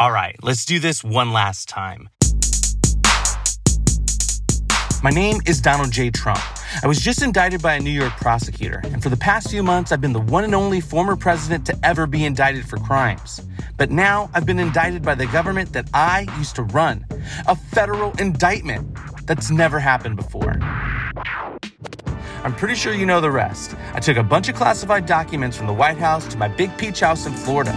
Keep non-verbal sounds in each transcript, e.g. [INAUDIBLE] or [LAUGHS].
All right, let's do this one last time. My name is Donald J. Trump. I was just indicted by a New York prosecutor, and for the past few months, I've been the one and only former president to ever be indicted for crimes. But now I've been indicted by the government that I used to run. A federal indictment. That's never happened before. I'm pretty sure you know the rest. I took a bunch of classified documents from the White House to my big peach house in Florida.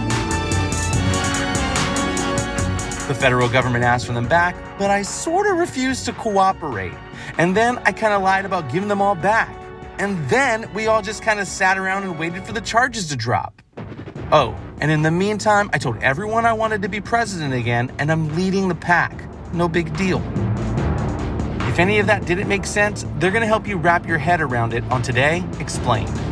The federal government asked for them back, but I sort of refused to cooperate. And then I kind of lied about giving them all back. And then we all just kind of sat around and waited for the charges to drop. Oh, and in the meantime, I told everyone I wanted to be president again, and I'm leading the pack. No big deal. If any of that didn't make sense, they're going to help you wrap your head around it on Today Explained.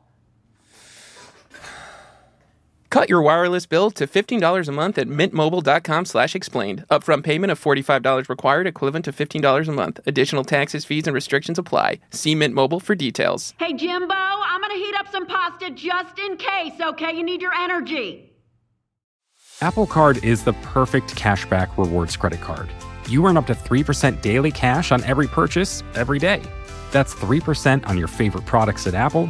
Cut your wireless bill to $15 a month at mintmobile.com slash explained. Upfront payment of $45 required, equivalent to $15 a month. Additional taxes, fees, and restrictions apply. See Mint Mobile for details. Hey, Jimbo, I'm gonna heat up some pasta just in case, okay? You need your energy. Apple Card is the perfect cashback rewards credit card. You earn up to 3% daily cash on every purchase every day. That's 3% on your favorite products at Apple,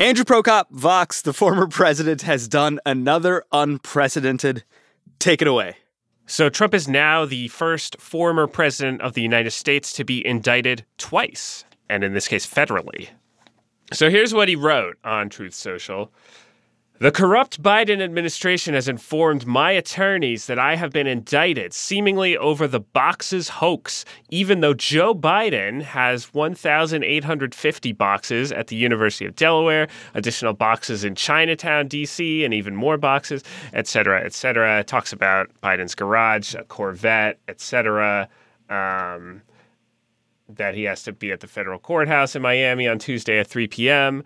Andrew Prokop, Vox, the former president, has done another unprecedented. Take it away. So, Trump is now the first former president of the United States to be indicted twice, and in this case, federally. So, here's what he wrote on Truth Social The corrupt Biden administration has informed my attorneys that I have been indicted, seemingly over the boxes hoax, even though Joe Biden has 1,850 boxes at the University of Delaware, additional boxes in Chinatown, D.C., and even more boxes, et cetera, et cetera. Talks about Biden's garage, a Corvette, et cetera. Um, that he has to be at the federal courthouse in Miami on Tuesday at 3 p.m.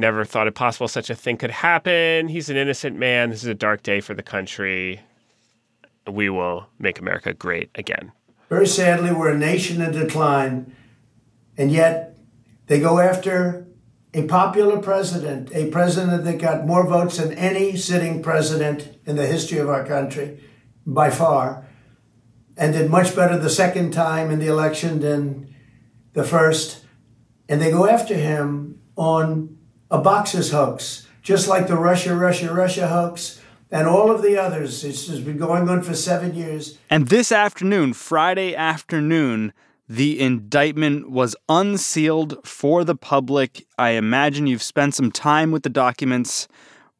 Never thought it possible such a thing could happen. He's an innocent man. This is a dark day for the country. We will make America great again. Very sadly, we're a nation in decline, and yet they go after a popular president, a president that got more votes than any sitting president in the history of our country, by far, and did much better the second time in the election than the first. And they go after him on a boxes hoax, just like the Russia, Russia, Russia hoax and all of the others. It's just been going on for seven years. And this afternoon, Friday afternoon, the indictment was unsealed for the public. I imagine you've spent some time with the documents.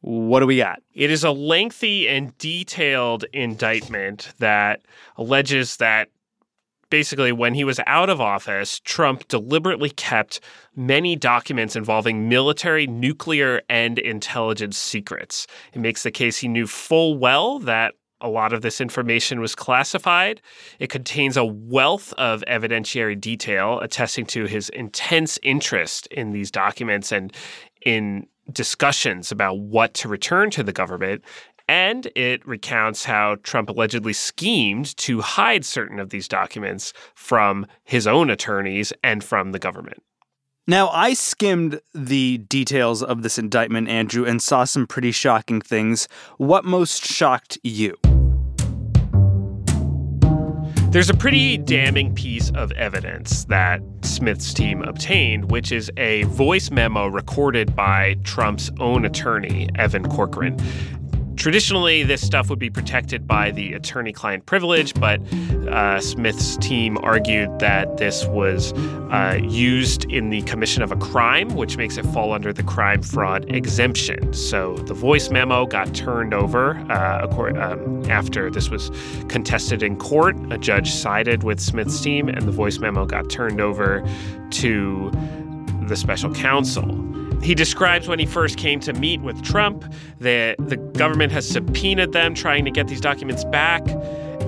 What do we got? It is a lengthy and detailed indictment that alleges that basically when he was out of office, Trump deliberately kept many documents involving military, nuclear, and intelligence secrets. It makes the case he knew full well that a lot of this information was classified. It contains a wealth of evidentiary detail attesting to his intense interest in these documents and in discussions about what to return to the government. And it recounts how Trump allegedly schemed to hide certain of these documents from his own attorneys and from the government. Now, I skimmed the details of this indictment, Andrew, and saw some pretty shocking things. What most shocked you? There's a pretty damning piece of evidence that Smith's team obtained, which is a voice memo recorded by Trump's own attorney, Evan Corcoran. Traditionally, this stuff would be protected by the attorney client privilege, but uh, Smith's team argued that this was uh, used in the commission of a crime, which makes it fall under the crime fraud exemption. So the voice memo got turned over uh, um, after this was contested in court. A judge sided with Smith's team, and the voice memo got turned over to the special counsel. He describes when he first came to meet with Trump that the government has subpoenaed them trying to get these documents back.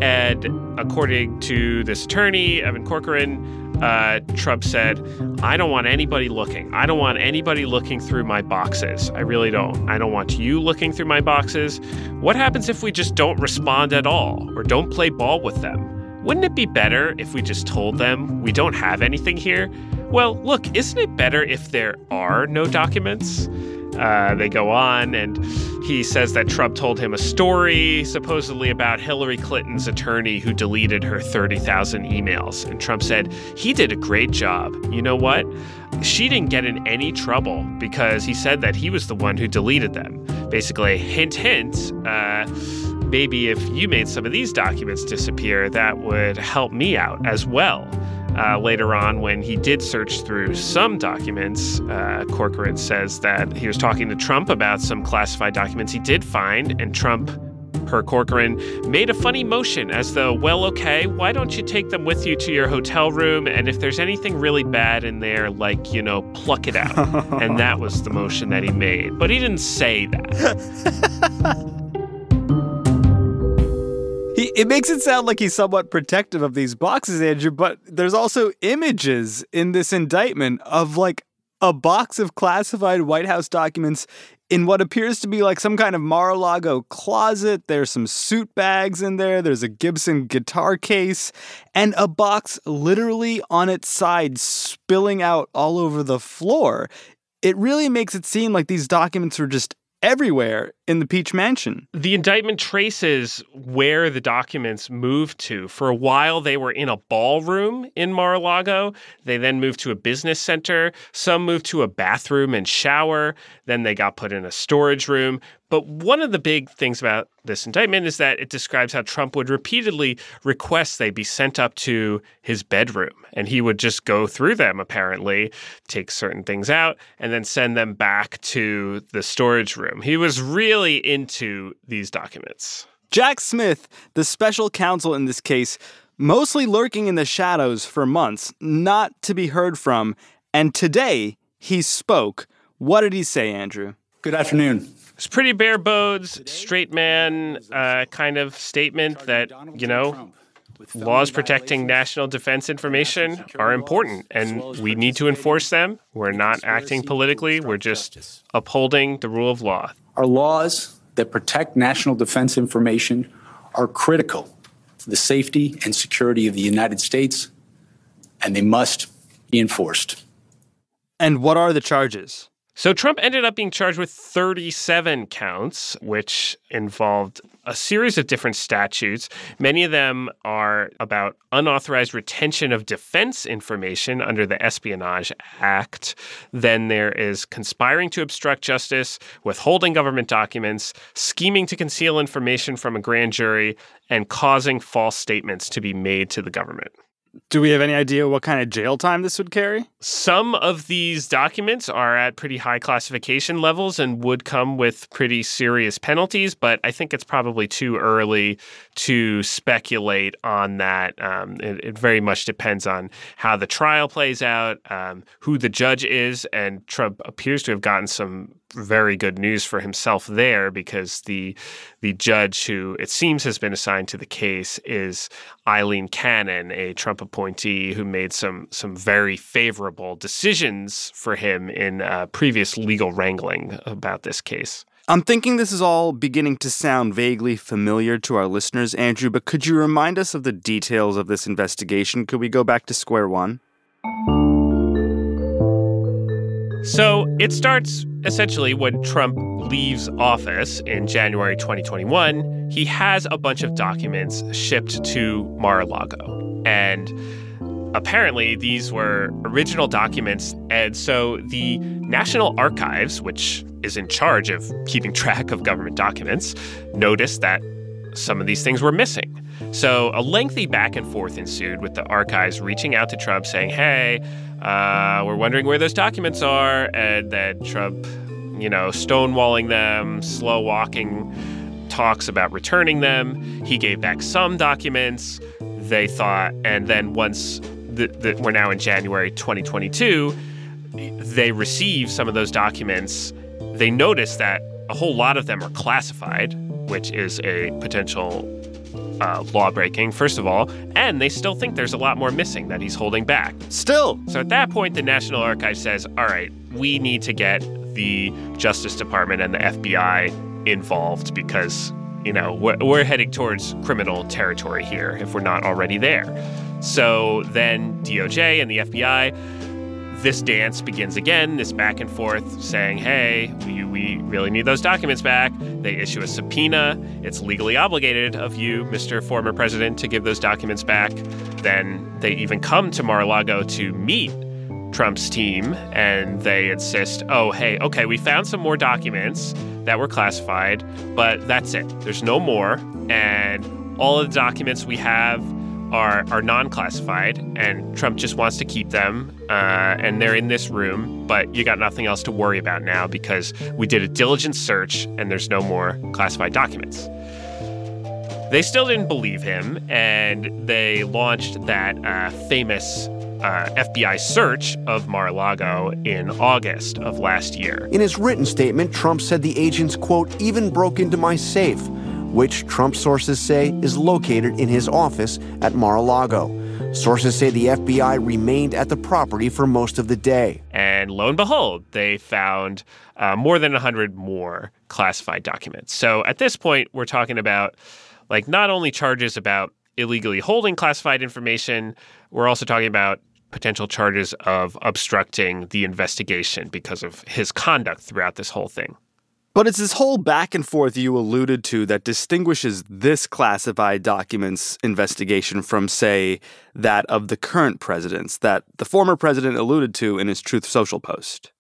And according to this attorney, Evan Corcoran, uh, Trump said, I don't want anybody looking. I don't want anybody looking through my boxes. I really don't. I don't want you looking through my boxes. What happens if we just don't respond at all or don't play ball with them? Wouldn't it be better if we just told them we don't have anything here? Well, look, isn't it better if there are no documents? Uh, they go on, and he says that Trump told him a story, supposedly about Hillary Clinton's attorney who deleted her 30,000 emails. And Trump said, he did a great job. You know what? She didn't get in any trouble because he said that he was the one who deleted them. Basically, hint, hint. Uh, maybe if you made some of these documents disappear, that would help me out as well. Uh, later on, when he did search through some documents, uh, Corcoran says that he was talking to Trump about some classified documents he did find, and Trump, per Corcoran, made a funny motion as though, well, okay, why don't you take them with you to your hotel room? And if there's anything really bad in there, like, you know, pluck it out. [LAUGHS] and that was the motion that he made. But he didn't say that. [LAUGHS] It makes it sound like he's somewhat protective of these boxes, Andrew, but there's also images in this indictment of like a box of classified White House documents in what appears to be like some kind of Mar a Lago closet. There's some suit bags in there, there's a Gibson guitar case, and a box literally on its side spilling out all over the floor. It really makes it seem like these documents were just everywhere in the Peach Mansion. The indictment traces where the documents moved to. For a while, they were in a ballroom in Mar a Lago. They then moved to a business center. Some moved to a bathroom and shower. Then they got put in a storage room. But one of the big things about this indictment is that it describes how Trump would repeatedly request they be sent up to his bedroom. And he would just go through them, apparently, take certain things out, and then send them back to the storage room. He was really into these documents. Jack Smith, the special counsel in this case, mostly lurking in the shadows for months, not to be heard from. And today, he spoke. What did he say, Andrew? Good afternoon. It's pretty bare bones, straight man uh, kind of statement that, you know, laws protecting national defense information are important and we need to enforce them. We're not acting politically, we're just upholding the rule of law. Our laws that protect national defense information are critical to the safety and security of the United States, and they must be enforced. And what are the charges? So Trump ended up being charged with 37 counts, which involved a series of different statutes. Many of them are about unauthorized retention of defense information under the Espionage Act. Then there is conspiring to obstruct justice, withholding government documents, scheming to conceal information from a grand jury, and causing false statements to be made to the government. Do we have any idea what kind of jail time this would carry? Some of these documents are at pretty high classification levels and would come with pretty serious penalties, but I think it's probably too early to speculate on that. Um, it, it, very much depends on how the trial plays out, um, who the judge is, and Trump appears to have gotten some very good news for himself there because the the judge who it seems has been assigned to the case is Aileen Cannon, a Trump appointee who made some some very favorable decisions for him in uh, previous legal wrangling about this case. I'm thinking this is all beginning to sound vaguely familiar to our listeners, Andrew, but could you remind us of the details of this investigation? Could we go back to square one? So it starts essentially when Trump leaves office in January 2021. He has a bunch of documents shipped to Mar a Lago. And apparently, these were original documents. And so the National Archives, which is in charge of keeping [LAUGHS] track of government documents, noticed that some of these things were missing. So a lengthy back and forth ensued with the archives reaching out to Trump saying, hey, uh, we're wondering where those documents are. And then Trump, you know, stonewalling them, slow walking talks about returning them. He gave back some documents. They thought, and then once the, the, we're now in January 2022, they receive some of those documents. They notice that a whole lot of them are classified, which is a potential uh, law breaking, first of all, and they still think there's a lot more missing that he's holding back. Still. So at that point, the National Archives says, all right, we need to get the Justice Department and the FBI involved because, you know, we're, we're heading towards criminal territory here if we're not already there. So then DOJ and the FBI this dance begins again, this back and forth saying, hey, we, we really need those documents back. They issue a subpoena. It's legally obligated of you, Mr. Former President, to give those documents back. Then they even come to Mar a Lago to meet Trump's team and they insist, oh, hey, okay, we found some more documents that were classified, but that's it. There's no more. And all of the documents we have are are non-classified, and Trump just wants to keep them, uh, and they're in this room. But you got nothing else to worry about now because we did a diligent search, and there's no more classified documents. They still didn't believe him, and they launched that uh, famous uh, FBI search of Mar a Lago in August of last year. In his written statement, Trump said the agents, quote, even broke into my safe which Trump sources say is located in his office at Mar a Lago. Sources say the FBI remained at the property for most of the day. And lo and behold, they found uh, more than 100 more classified documents. So at this point, we're talking about like not only charges about illegally holding classified information, we're also talking about potential charges of obstructing the investigation because of his conduct throughout this whole thing. But it's this whole back and forth you alluded to that distinguishes this classified documents investigation from, say, that of the current president's that the former president alluded to in his Truth Social post.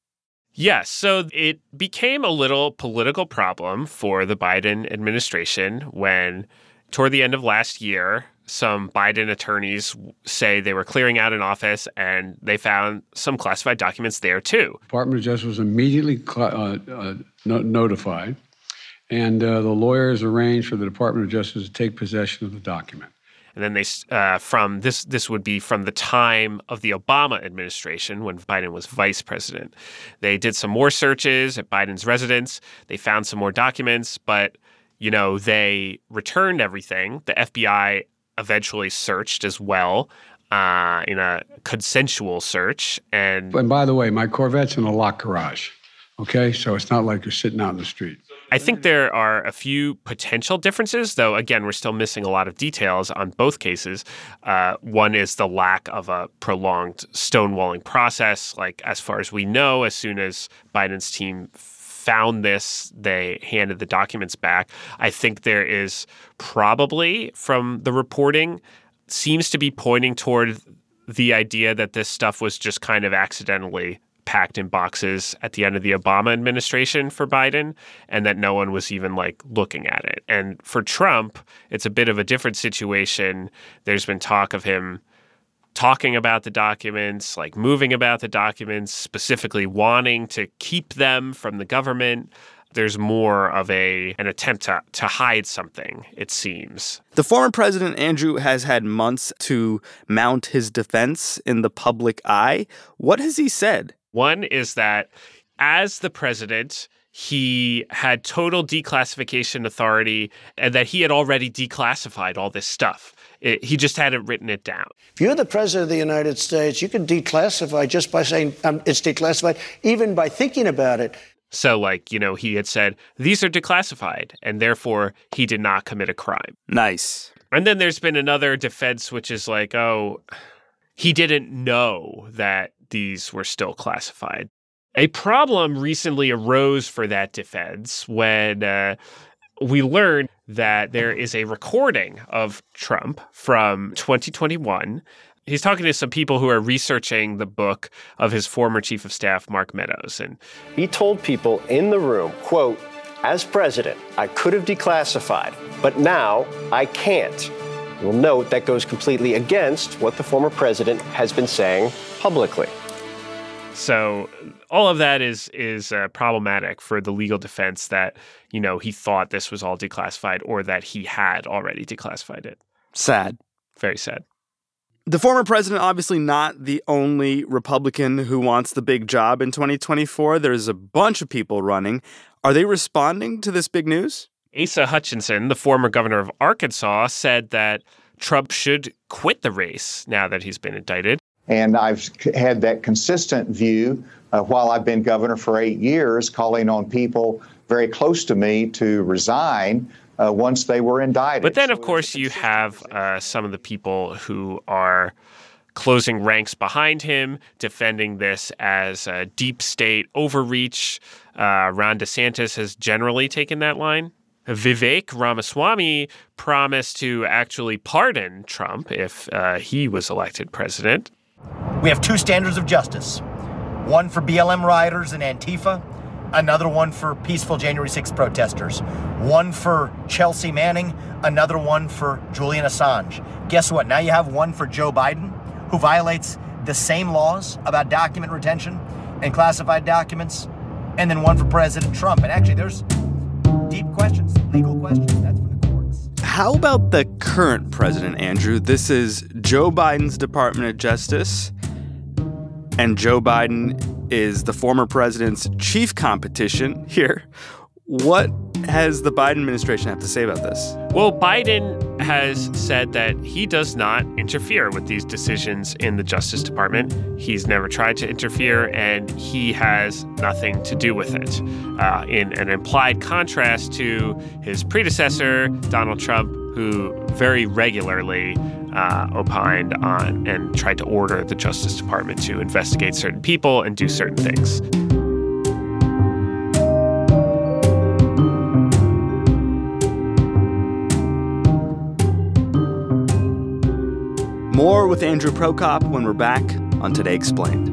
Yes, so it became a little political problem for the Biden administration when, toward the end of last year, some Biden attorneys say they were clearing out an office and they found some classified documents there too. Department of Justice was immediately uh, uh, no- notified, and uh, the lawyers arranged for the Department of Justice to take possession of the document. And then they, uh, from this, this would be from the time of the Obama administration when Biden was vice president. They did some more searches at Biden's residence. They found some more documents, but you know they returned everything. The FBI eventually searched as well uh, in a consensual search. And and by the way, my Corvette's in a locked garage. Okay, so it's not like you're sitting out in the street. I think there are a few potential differences, though. Again, we're still missing a lot of details on both cases. Uh, one is the lack of a prolonged stonewalling process. Like, as far as we know, as soon as Biden's team found this, they handed the documents back. I think there is probably, from the reporting, seems to be pointing toward the idea that this stuff was just kind of accidentally packed in boxes at the end of the Obama administration for Biden and that no one was even like looking at it. And for Trump, it's a bit of a different situation. There's been talk of him talking about the documents, like moving about the documents, specifically wanting to keep them from the government. There's more of a an attempt to, to hide something, it seems. The former president, Andrew, has had months to mount his defense in the public eye. What has he said? One is that as the president, he had total declassification authority and that he had already declassified all this stuff. It, he just hadn't written it down. If you're the president of the United States, you can declassify just by saying um, it's declassified, even by thinking about it. So, like, you know, he had said, these are declassified, and therefore he did not commit a crime. Nice. And then there's been another defense, which is like, oh, he didn't know that these were still classified. A problem recently arose for that defense when uh, we learned that there uh-huh. is a recording of Trump from 2021. He's talking to some people who are researching the book of his former chief of staff, Mark Meadows. And he told people in the room, quote, as president, I could have declassified, but now I can't. You'll note that goes completely against what the former president has been saying publicly. So all of that is is uh, problematic for the legal defense that you know he thought this was all declassified or that he had already declassified it. Sad. Very sad. The former president, obviously not the only Republican who wants the big job in 2024. There's a bunch of people running. Are they responding to this big news? Asa Hutchinson, the former governor of Arkansas, said that Trump should quit the race now that he's been indicted. And I've had that consistent view uh, while I've been governor for eight years, calling on people very close to me to resign uh, once they were indicted. But then, of course, you have uh, some of the people who are closing ranks behind him, defending this as a deep state overreach. Uh, Ron DeSantis has generally taken that line. Vivek Ramaswamy promised to actually pardon Trump if uh, he was elected president. We have two standards of justice one for BLM rioters and Antifa, another one for peaceful January 6th protesters, one for Chelsea Manning, another one for Julian Assange. Guess what? Now you have one for Joe Biden, who violates the same laws about document retention and classified documents, and then one for President Trump. And actually, there's deep questions, legal questions. That's for the courts. How about the current president, Andrew? This is Joe Biden's Department of Justice, and Joe Biden is the former president's chief competition [LAUGHS] here. What has the Biden administration have to say about this? Well, Biden has said that he does not interfere with these decisions in the Justice Department. He's never tried to interfere, and he has nothing to do with it. Uh, in an implied contrast to his predecessor, Donald Trump, who very regularly uh, opined on and tried to order the Justice Department to investigate certain people and do certain things. More with Andrew Prokop when we're back on Today Explained.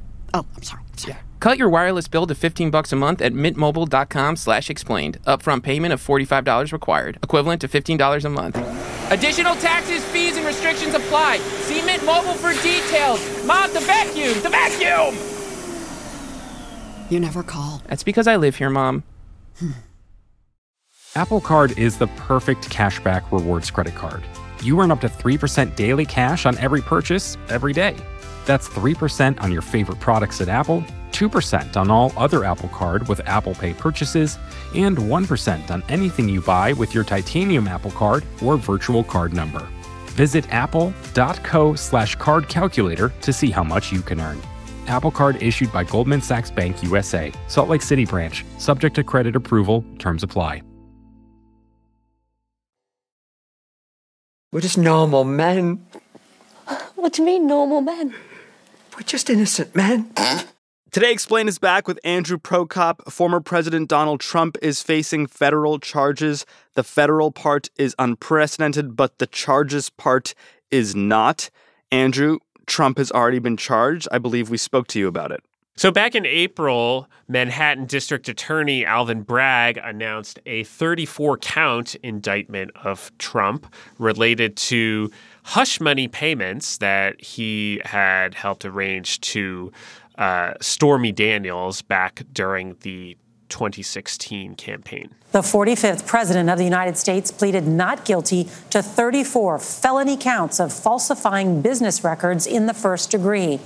Oh, I'm sorry. I'm sorry. Cut your wireless bill to 15 bucks a month at mintmobile.com slash explained. Upfront payment of $45 required, equivalent to $15 a month. Additional taxes, fees, and restrictions apply. See Mint Mobile for details. Mom, the vacuum! The vacuum! You never call. That's because I live here, Mom. Hmm. Apple Card is the perfect cashback rewards credit card. You earn up to 3% daily cash on every purchase every day. That's 3% on your favorite products at Apple, 2% on all other Apple Card with Apple Pay purchases, and 1% on anything you buy with your titanium Apple Card or virtual card number. Visit apple.co slash card calculator to see how much you can earn. Apple Card issued by Goldman Sachs Bank USA, Salt Lake City branch, subject to credit approval, terms apply. We're just normal men. What do you mean, normal men? We're just innocent men. Today Explain is back with Andrew Prokop. Former President Donald Trump is facing federal charges. The federal part is unprecedented, but the charges part is not. Andrew, Trump has already been charged. I believe we spoke to you about it. So, back in April, Manhattan District Attorney Alvin Bragg announced a 34 count indictment of Trump related to hush money payments that he had helped arrange to uh, Stormy Daniels back during the 2016 campaign. The 45th President of the United States pleaded not guilty to 34 felony counts of falsifying business records in the first degree.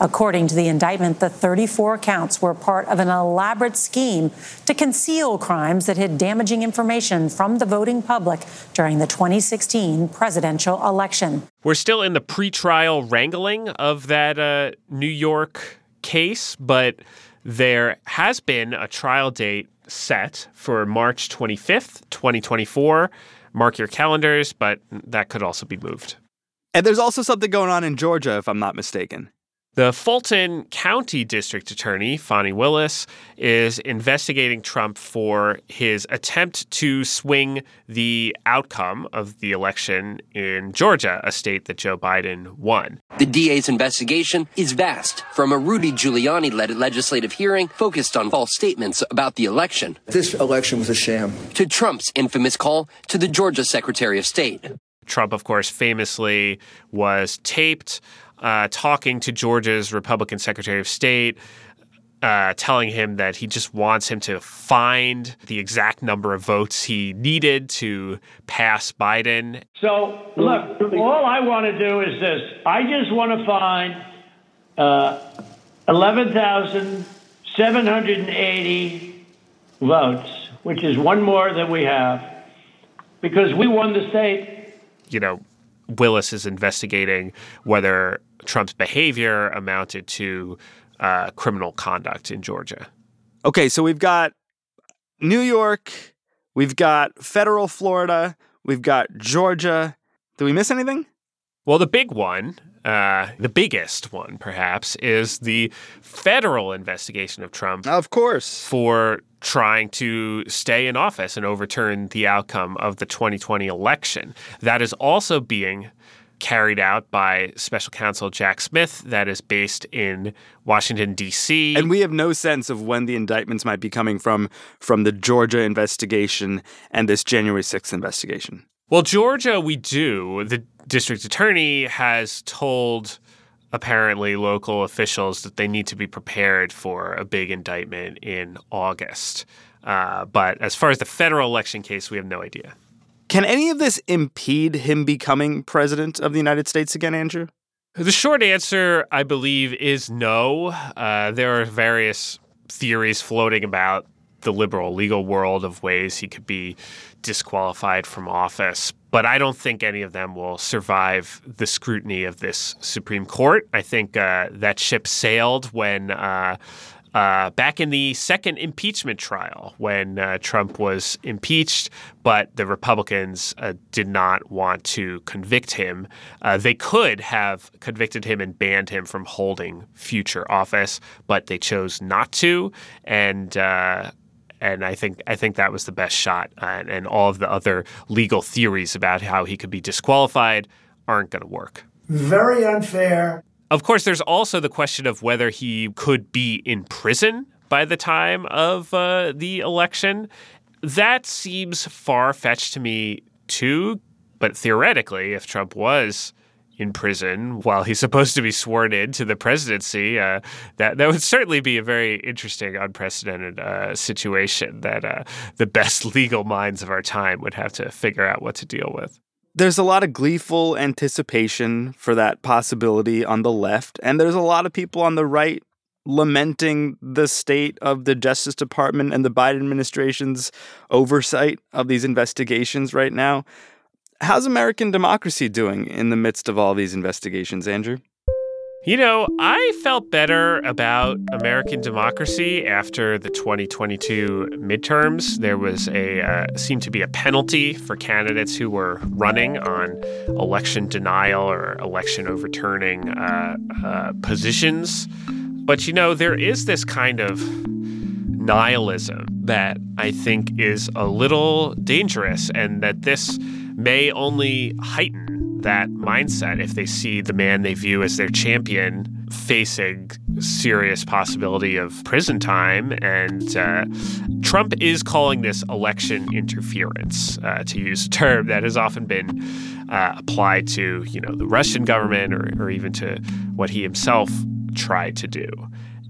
According to the indictment, the 34 counts were part of an elaborate scheme to conceal crimes that hid damaging information from the voting public during the 2016 presidential election. We're still in the pretrial wrangling of that uh, New York case, but there has been a trial date set for March 25th, 2024. Mark your calendars, but that could also be moved. And there's also something going on in Georgia, if I'm not mistaken. The Fulton County District Attorney, Fani Willis, is investigating Trump for his attempt to swing the outcome of the election in Georgia, a state that Joe Biden won. The DA's investigation is vast, from a Rudy Giuliani led legislative hearing focused on false statements about the election. This election was a sham. To Trump's infamous call to the Georgia Secretary of State. Trump, of course, famously was taped uh, talking to Georgia's Republican Secretary of State, uh, telling him that he just wants him to find the exact number of votes he needed to pass Biden. So, look, all I want to do is this I just want to find uh, 11,780 votes, which is one more than we have, because we won the state. You know, Willis is investigating whether Trump's behavior amounted to uh, criminal conduct in Georgia. Okay, so we've got New York, we've got federal Florida, we've got Georgia. Did we miss anything? Well, the big one, uh, the biggest one perhaps, is the federal investigation of Trump. Of course. For trying to stay in office and overturn the outcome of the 2020 election. That is also being carried out by special counsel Jack Smith, that is based in Washington, D.C. And we have no sense of when the indictments might be coming from from the Georgia investigation and this January 6th investigation. Well, Georgia, we do. The district attorney has told apparently local officials that they need to be prepared for a big indictment in August. Uh, but as far as the federal election case, we have no idea. Can any of this impede him becoming president of the United States again, Andrew? The short answer, I believe, is no. Uh, there are various theories floating about the liberal legal world of ways he could be disqualified from office. But I don't think any of them will survive the scrutiny of this Supreme Court. I think uh, that ship sailed when. Uh, uh, back in the second impeachment trial when uh, Trump was impeached, but the Republicans uh, did not want to convict him. Uh, they could have convicted him and banned him from holding future office, but they chose not to. And uh, and I think I think that was the best shot. And, and all of the other legal theories about how he could be disqualified aren't going to work. Very unfair. Of course, there's also the question of whether he could be in prison by the time of uh, the election. That seems far fetched to me, too. But theoretically, if Trump was in prison while he's supposed to be sworn in to the presidency, uh, that that would certainly be a very interesting, unprecedented uh, situation that uh, the best [LAUGHS] legal minds of our time would have to figure out what to deal with there's a lot of gleeful anticipation for that possibility on the left, and there's a lot of people on the right lamenting the state of the Justice Department and the Biden administration's oversight of these investigations right now. How's American democracy doing in the midst of all these investigations, Andrew? You know, I felt better about American democracy after the 2022 midterms. There was a uh, seemed to be a penalty for candidates who were running on election denial or election overturning uh, uh, positions. But you know, there is this kind of nihilism that I think is a little dangerous, and that this may only heighten that mindset if they see the man they view as their champion facing serious possibility of prison time. And uh, Trump is calling this election interference, uh, to use a term that has often been uh, applied to, you know, the Russian government or, or even to what he himself tried to do.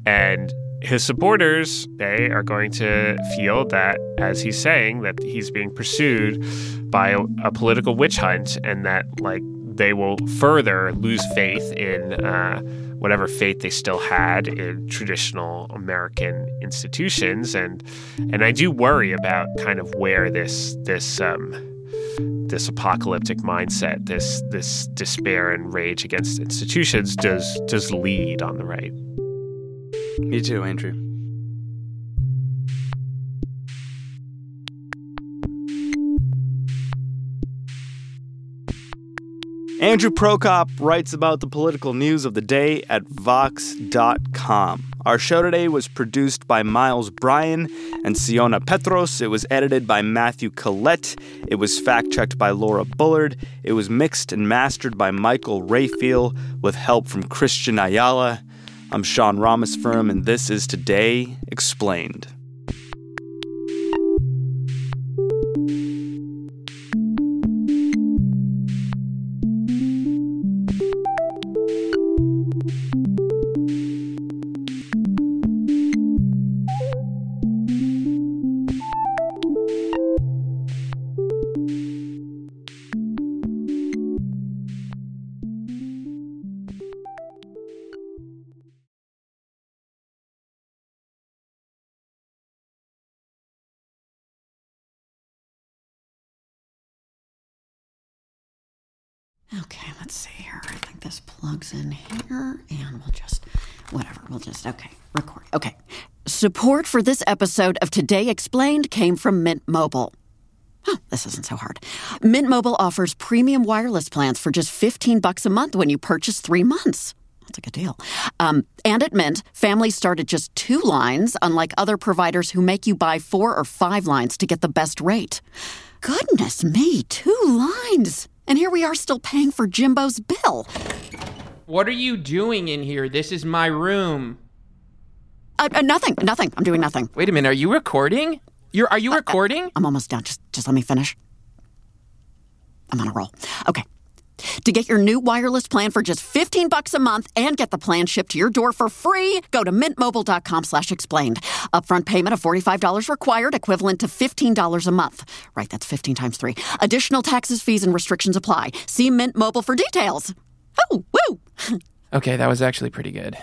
And his supporters, they are going to feel that, as he's saying, that he's being pursued by a, a political witch hunt and that, like, they will further lose faith in uh, whatever faith they still had in traditional American institutions. And, and I do worry about kind of where this, this, um, this apocalyptic mindset, this this despair and rage against institutions does does lead on the right. Me too, Andrew. Andrew Prokop writes about the political news of the day at Vox.com. Our show today was produced by Miles Bryan and Siona Peterous. It was edited by Matthew Collette. It was fact checked by Laura Bullard. It was mixed and mastered by Michael Raphael with help from Cristian Ayala. I'm Sean Rameswaram, and this is Today Explained. Support for this episode of Today Explained came from Mint Mobile. Oh, this isn't so hard. Mint Mobile offers premium wireless plans for just 15 bucks a month when you purchase three months. That's a good deal. Um, and at Mint, families start at just two lines, unlike other providers who make you buy four or five lines to get the best rate. Goodness me, two lines. And here we are still paying for Jimbo's bill. What are you doing in here? This is my room. Uh, uh, nothing, nothing. I'm doing nothing. Wait a minute. Are you recording? You're are you recording? I'm almost done. Just just let me finish. I'm on a roll. Okay. To get your new wireless plan for just 15 bucks a month and get the plan shipped to your door for free, go to mintmobile.com slash explained. Upfront payment of $45 required, equivalent to $15 a month. Right, that's 15 times 3. Additional taxes, fees, and restrictions apply. See Mint Mobile for details. Oh, woo! [LAUGHS] okay, that was actually pretty good.